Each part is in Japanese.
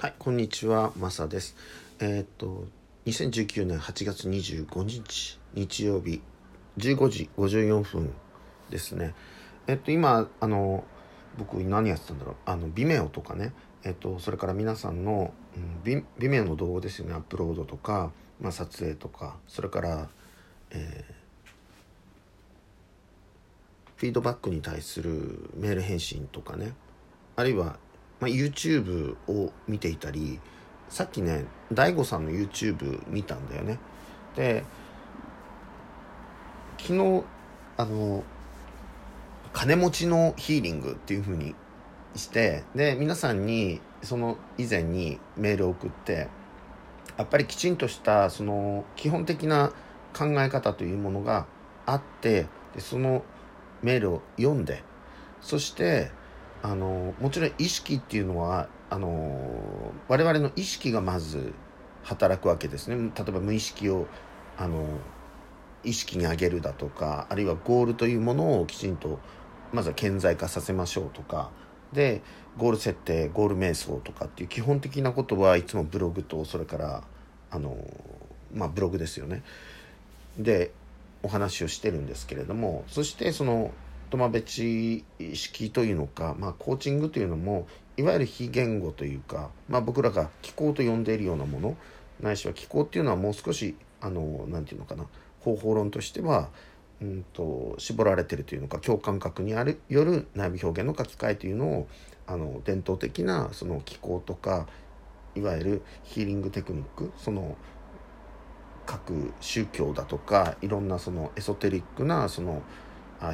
はい、こんにちは、マサです。えーっと、2019年8月25日、日曜日、15時54分ですね。えっと、今、あの、僕何やってたんだろう、あの、Vimeo とかね、えっと、それから皆さんの、うん、Vimeo の動画ですよね、アップロードとか、まあ、撮影とか、それから、えーフィードバックに対するメール返信とかね。あるいは、まあ、YouTube を見ていたりさっきね DAIGO さんの YouTube 見たんだよね。で昨日あの金持ちのヒーリングっていう風にしてで皆さんにその以前にメールを送ってやっぱりきちんとしたその基本的な考え方というものがあってでそのメールを読んでそしてあのもちろん意識っていうのはあの我々の意識がまず働くわけですね。例えば無意識をあの意識に上げるだとかあるいはゴールというものをきちんとまずは顕在化させましょうとか。でゴール設定ゴール瞑想とかっていう基本的なことはいつもブログとそれからあのまあブログですよね。でお話をしてるんですけれどもそしてそのトマベチ式というのか、まあ、コーチングというのもいわゆる非言語というか、まあ、僕らが気候と呼んでいるようなものないしは気候っていうのはもう少しあのなんていうのかな方法論としてはうんと絞られてるというのか共感覚にあるよる内部表現の書き換えというのをあの伝統的なその気候とかいわゆるヒーリングテクニックその各宗教だとかいろんなそのエソテリックなその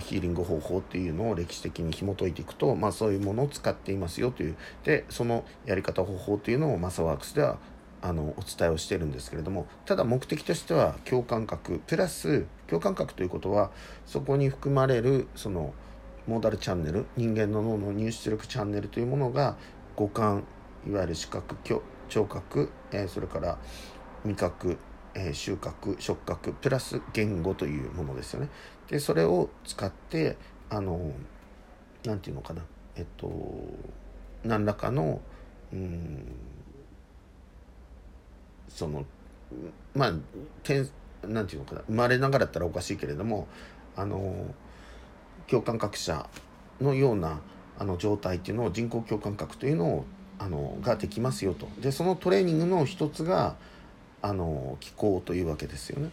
ヒーリング方法っていうのを歴史的に紐解いていくと、まあ、そういうものを使っていますよという。でそのやり方方法というのをマサワークスではあのお伝えをしてるんですけれどもただ目的としては共感覚。プラス共感覚ということはそこに含まれるそのモーダルチャンネル人間の脳の入出力チャンネルというものが五感いわゆる視覚聴聴覚、えーそれから味覚えー収穫触覚プラス言語というものですよね。でそれを使ってあのなんていうのかな。えっと何らかのうんそのまあ天なんていうのかな。生まれながらだったらおかしいけれどもあの共感覚者のようなあの状態っていうのを人工共感覚というのをあのができますよと。でそのトレーニングの一つがあの気候というわけですよね。っ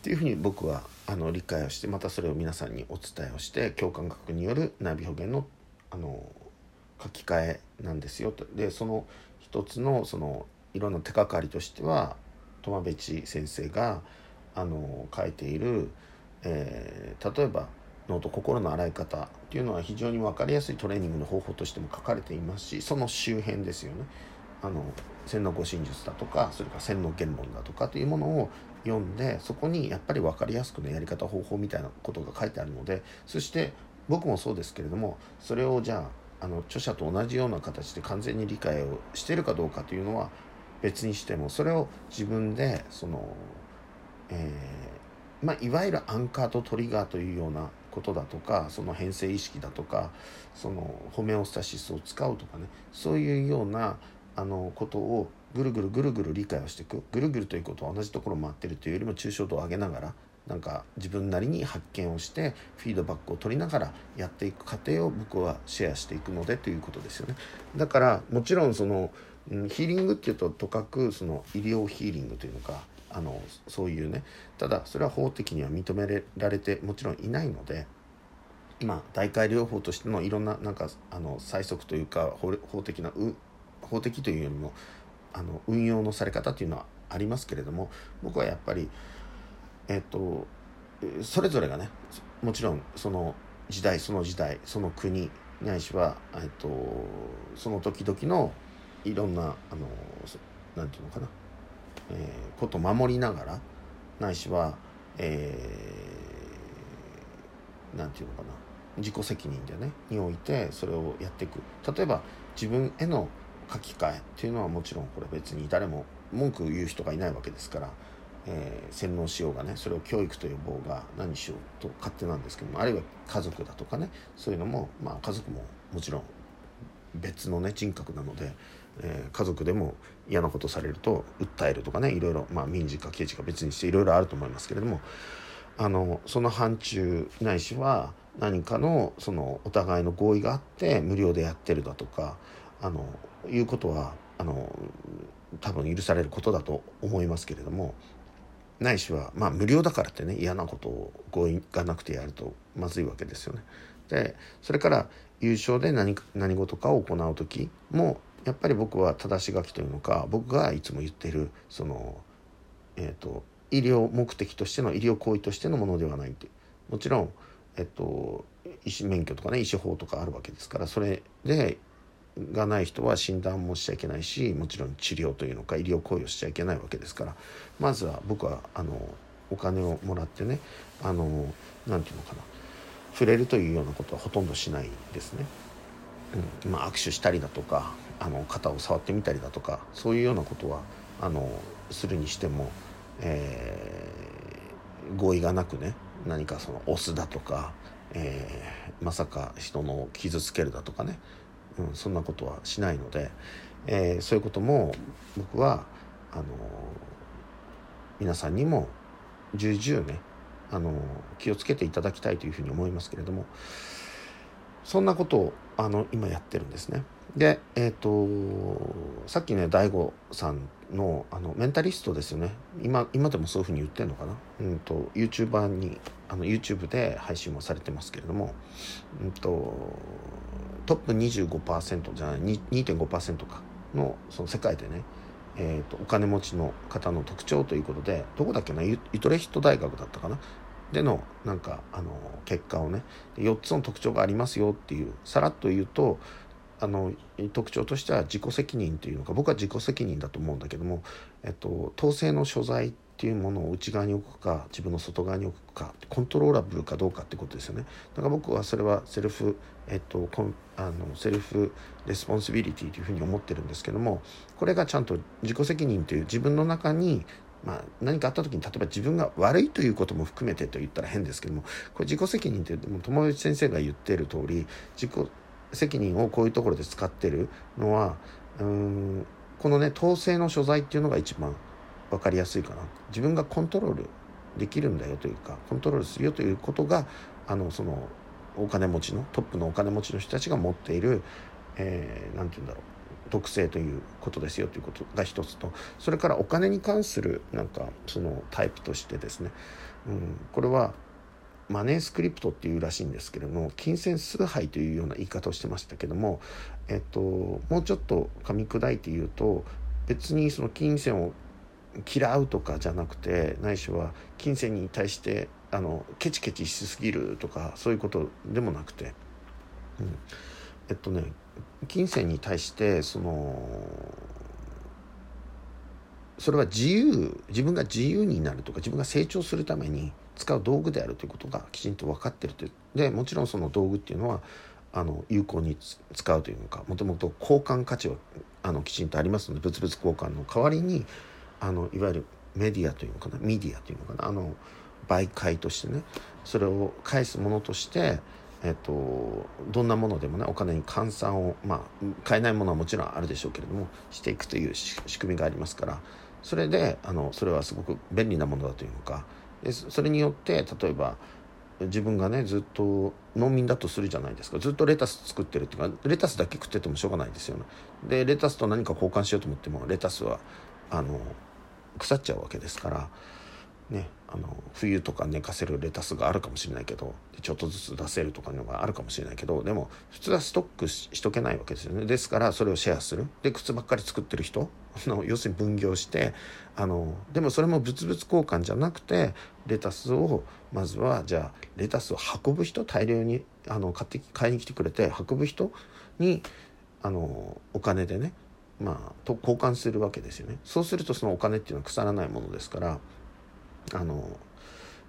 ていうふうに僕はあの理解をしてまたそれを皆さんにお伝えをして共感覚による内部表現のあの書き換えなんですよと。でその一つのそのいろんな手がかりとしてはトマベチ先生があの書いている、えー例えば脳と心の洗い方っていうのは非常に分かりやすいトレーニングの方法としても書かれていますしその周辺ですよね。あの洗脳護身術だとかそれから洗脳言論だとかというものを読んでそこにやっぱり分かりやすくのやり方方法みたいなことが書いてあるのでそして僕もそうですけれどもそれをじゃああの著者と同じような形で完全に理解をしてるかどうかというのは別にしてもそれを自分でその、えーまあ、いわゆるアンカーとトリガーというようなことだとかその編成意識だとかそのホメオスタシスを使うとかねそういうようなあのことをぐるぐるぐるぐる理解をしていく。ぐるぐるということは同じところを回ってるというよりも抽象度を上げながらなんか自分なりに発見をしてフィードバックを取りながらやっていく過程を僕はシェアしていくのでということですよね。だからもちろんそのうんヒーリングっていうととかくその医療ヒーリングというのかあのそういうね。ただそれは法的には認められてもちろんいないのでまあ代替療法としてのいろんななんかあの催促というか法法的なう法的というよりもあの運用のされ方というのはありますけれども僕はやっぱりえっとそれぞれがねもちろんその時代その時代その国ないしは、えっと、その時々のいろんなあのなんていうのかな、えーことを守りながらないしは、えーなんていうのかな自己責任でねにおいてそれをやっていく。例えば自分への書き換えっていうのはもちろんこれ別に誰も文句言う人がいないわけですから、えー洗脳しようがねそれを教育と呼ぼうが何しようと勝手なんですけどもあるいは家族だとかねそういうのもまあ家族ももちろん別のね人格なので、えー、家族でも嫌なことされると訴えるとかねいろいろ、まあ、民事か刑事か別にしていろいろあると思いますけれどもあのその範疇ないしは何かのそのお互いの合意があって無料でやってるだとかあのいうことはあの多分許されることだと思いますけれどもないしはまあ無料だからってね嫌なことを合意がなくてやるとまずいわけですよね。でそれから優勝で何何事かを行う時もやっぱり僕は正し書きというのか僕がいつも言ってるその、えーと、医療目的としての医療行為としてのものではないってもちろん、えっと、医師免許とかね医師法とかあるわけですからそれでがない人は診断もしちゃいけないしもちろん治療というのか医療行為をしちゃいけないわけですから。まずは僕はあのお金をもらってねあの何て言うのかな。触れるというようなことはほとんどしないですね。うん。まあ、握手したりだとかあの肩を触ってみたりだとかそういうようなことはあのするにしても、えー、合意がなくね何かその押すだとか、えー、まさか人の傷つけるだとかねうん、そんなことはしないので、えー、そういうことも僕はあの皆さんにも重々ねあの気をつけていただきたいというふうに思いますけれどもそんなことをあの今やってるんですね。で、えっ、ー、とさっきね DAIGO さんのあのメンタリストですよね今今でもそういうふうに言ってるのかな、うんと、YouTuber にあの YouTube で配信もされてますけれども、うんとトップ25%じゃない2.5%か。のその世界でね、えーと、お金持ちの方の特徴ということでどこだっけなユトレヒット大学だったかな？でのなんかあの結果をね4つの特徴がありますよっていうさらっと言うとあの特徴としては自己責任というのか僕は自己責任だと思うんだけども、えっと、統制の所在っていうものを内側に置くか自分の外側に置くかコントローラブルかどうかってことですよね。だから僕はそれは self、えっと、あの self responsibility というふうに思ってるんですけどもこれがちゃんと自己責任という自分の中にまあ、何かあった時に例えば自分が悪いということも含めてと言ったら変ですけどもこれ自己責任って友達先生が言ってる通り自己責任をこういうところで使ってるのはうんこのね統制の所在っていうのが一番分かりやすいかな。自分がコントロールできるんだよというかコントロールするよということがあのそのお金持ちのトップのお金持ちの人たちが持っている何、えー、て言うんだろう特性ということですよということが一つと。それからお金に関するなんかそのタイプとしてですね、うん、これはマネースクリプトっていうらしいんですけれども金銭崇拝というような言い方をしてましたけども、えっと、もうちょっと噛み砕いて言うと別にその金銭を嫌うとかじゃなくてないしは金銭に対してあのケチケチしすぎるとかそういうことでもなくて、うん、えっとね金銭に対してそのそれは自由自分が自由になるとか自分が成長するために使う道具であるということがきちんと分かってるという。でもちろんその道具っていうのはあの有効に使うというのかもともと交換価値はあのきちんとありますので物々交換の代わりにあのいわゆるメディアというのかなミディアというのかなあの媒介としてねそれを返すものとして、えっと、どんなものでもねお金に換算を、まあ、買えないものはもちろんあるでしょうけれどもしていくという仕組みがありますからそれであのそれはすごく便利なものだというのかでそれによって例えば自分がねずっと農民だとするじゃないですか。ずっとレタス作ってるっていうかレタスだけ食っててもしょうがないですよね。でレタスと何か交換しようと思ってもレタスはあの腐っちゃうわけですからねあの冬とか寝かせるレタスがあるかもしれないけどちょっとずつ出せるとかいうのがあるかもしれないけどでも普通はストックしとけないわけですよね。ですからそれをシェアする。で靴ばっかり作ってる人の要するに分業してあのでもそれも物々交換じゃなくてレタスをまずはじゃあレタスを運ぶ人大量にあの買って買いに来てくれて運ぶ人にあのお金でねまあ、と交換するわけですよね。そうするとそのお金っていうのは腐らないものですからあの、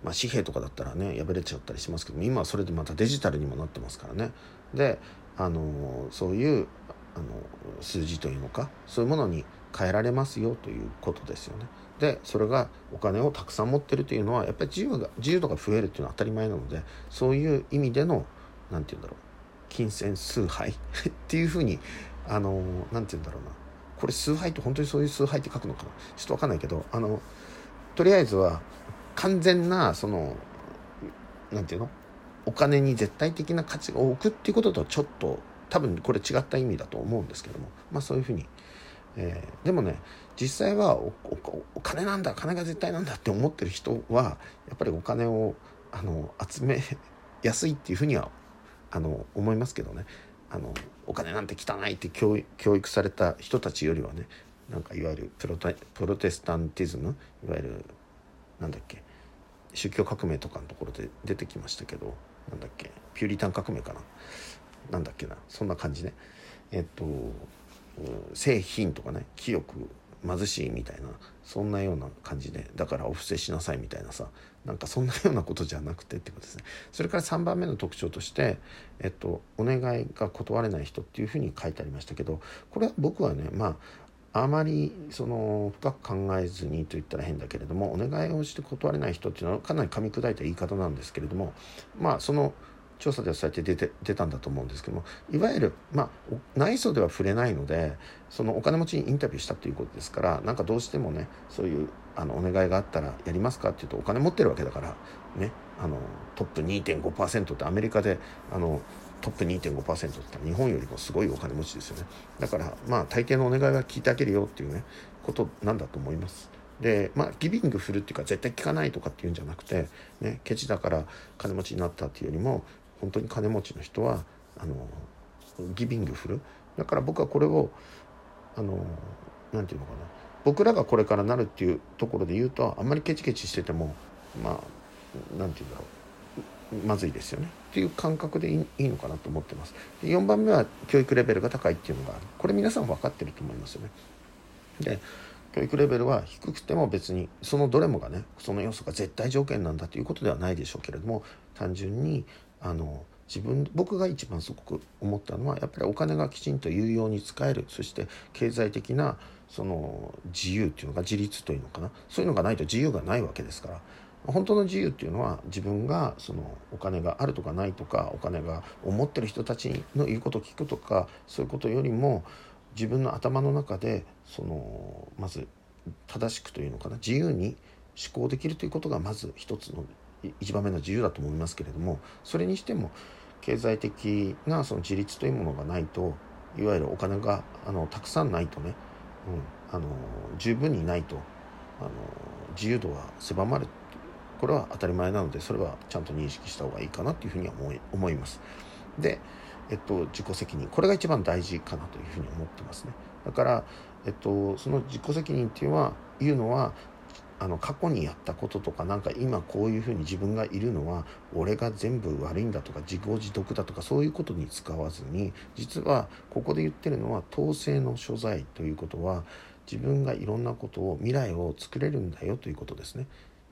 まあ、紙幣とかだったらね破れちゃったりしますけども今はそれでまたデジタルにもなってますからね。であのそういうあの数字というのかそういうものに変えられますよということですよね。でそれがお金をたくさん持ってるというのはやっぱり自由が自由度が増えるっていうのは当たり前なのでそういう意味での何て言うんだろう金銭崇拝っていうふうにあの何て言うんだろうな。これ崇拝って本当にそういう崇拝って書くのかな？ちょっと分かんないけどあのとりあえずは完全なその何て言うの？お金に絶対的な価値を置くっていうこととちょっと多分これ違った意味だと思うんですけども。まあそういうふうに、えー、でもね実際はお金なんだ金が絶対なんだって思ってる人はやっぱりお金をあの集めやすいっていうふうにはあの思いますけどね。あのお金なんて汚いって教育された人たちよりはねなんかいわゆるプロプロテスタンティズムいわゆるなんだっけ宗教革命とかのところで出てきましたけどなんだっけピューリタン革命かななんだっけなそんな感じね。えっと製品とかね清く貧しいみたいなそんなような感じでだからお布施しなさいみたいなさなんかそんなようなことじゃなくてってことですね。それから3番目の特徴として、えっと、お願いが断れない人っていうふうに書いてありましたけどこれは僕はねまああまりその深く考えずにと言ったら変だけれどもお願いをして断れない人っていうのはかなり噛み砕いた言い方なんですけれどもまあその調査ではそうやって出て出たんだと思うんですけどもいわゆる、まあ、内装では触れないのでそのお金持ちにインタビューしたということですからなんかどうしてもねそういうあのお願いがあったらやりますかっていうとお金持ってるわけだからねあのトップ2.5%ってアメリカであのトップ2.5%って言ったら日本よりもすごいお金持ちですよねだからまあ大抵のお願いは聞いてあげるよっていうねことなんだと思います。でまあギビング振るっていうか絶対聞かないとかっていうんじゃなくてねケチだから金持ちになったっていうよりも本当に金持ちの人はあのギビング振る。だから僕はこれをあの何て言うのかな。僕らがこれからなるっていうところで言うとあんまりケチケチしててもまあ何て言うんだろう。まずいですよね。っていう感覚でいいのかなと思ってます。で4番目は教育レベルが高いっていうのがある。これ皆さん分かってると思いますよね。で教育レベルは低くても別にそのどれもがねその要素が絶対条件なんだということではないでしょうけれども単純にあの自分僕が一番すごく思ったのはやっぱりお金がきちんと有用に使える。そして経済的なその自由っていうのが自立というのかな。そういうのがないと自由がないわけですから。本当の自由っていうのは自分がそのお金があるとかないとかお金が思ってる人たちの言うことを聞くとかそういうことよりも自分の頭の中でそのまず正しくというのかな。自由に思考できるということがまず一つの一番目の自由だと思いますけれどもそれにしても経済的なその自立というものがないといわゆるお金があのたくさんないとね、うん、あの十分にないとあの自由度は狭まるこれは当たり前なのでそれはちゃんと認識した方がいいかなというふうには思い思います。で、えっと、自己責任これが一番大事かなというふうに思ってますね。だから、えっと、その自己責任っていうのはいうのはあの過去にやったこととかなんか今こういうふうに自分がいるのは俺が全部悪いんだとか自業自得だとかそういうことに使わずに実はここで言ってるのは統制の所在ということは自分がいろんなことを未来を作れるんだよということですね。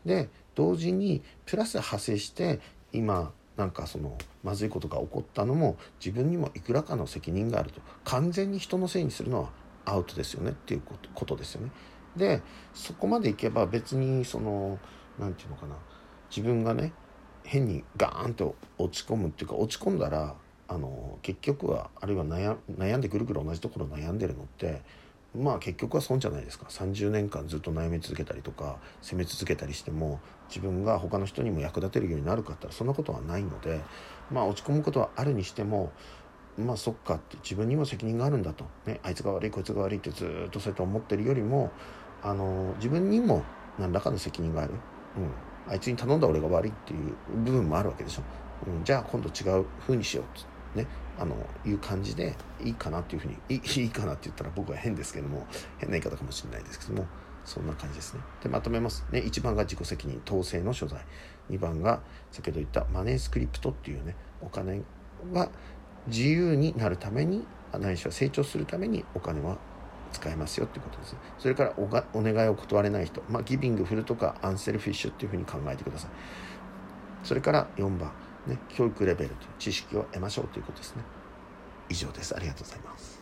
で同時にプラス派生して今なんかそのまずいことが起こったのも自分にもいくらかの責任があると完全に人のせいにするのはアウトですよねっていうことですよね。でそこまでいけば別にその何て言うのかな。自分がね変にガーンと落ち込むっていうか落ち込んだらあの結局はあるいは悩んでぐるぐる同じところ悩んでるのってまあ結局は損じゃないですか。30年間ずっと悩み続けたりとか責め続けたりしても自分が他の人にも役立てるようになるかってそんなことはないのでまあ落ち込むことはあるにしてもまあそっかって自分にも責任があるんだと、ね、あいつが悪いこいつが悪いってずっとそうやって思ってるよりもあの自分にも何らかの責任がある、うん、あいつに頼んだ俺が悪いっていう部分もあるわけでしょ、うん、じゃあ今度違う風にしようねあのいう感じでいいかなっていうふうにいいいかなって言ったら僕は変ですけども変な言い方かもしれないですけどもそんな感じですね。でまとめます。ね1番が自己責任統制の所在。2番が先ほど言ったマネースクリプトっていうねお金は自由になるためにないしは成長するためにお金は使えますよってことです。それからおがお願いを断れない人、まあ、ギビングフルとかアンセルフィッシュっていうふうに考えてください。それから4番、ね、教育レベルという知識を得ましょうということですね。以上です。ありがとうございます。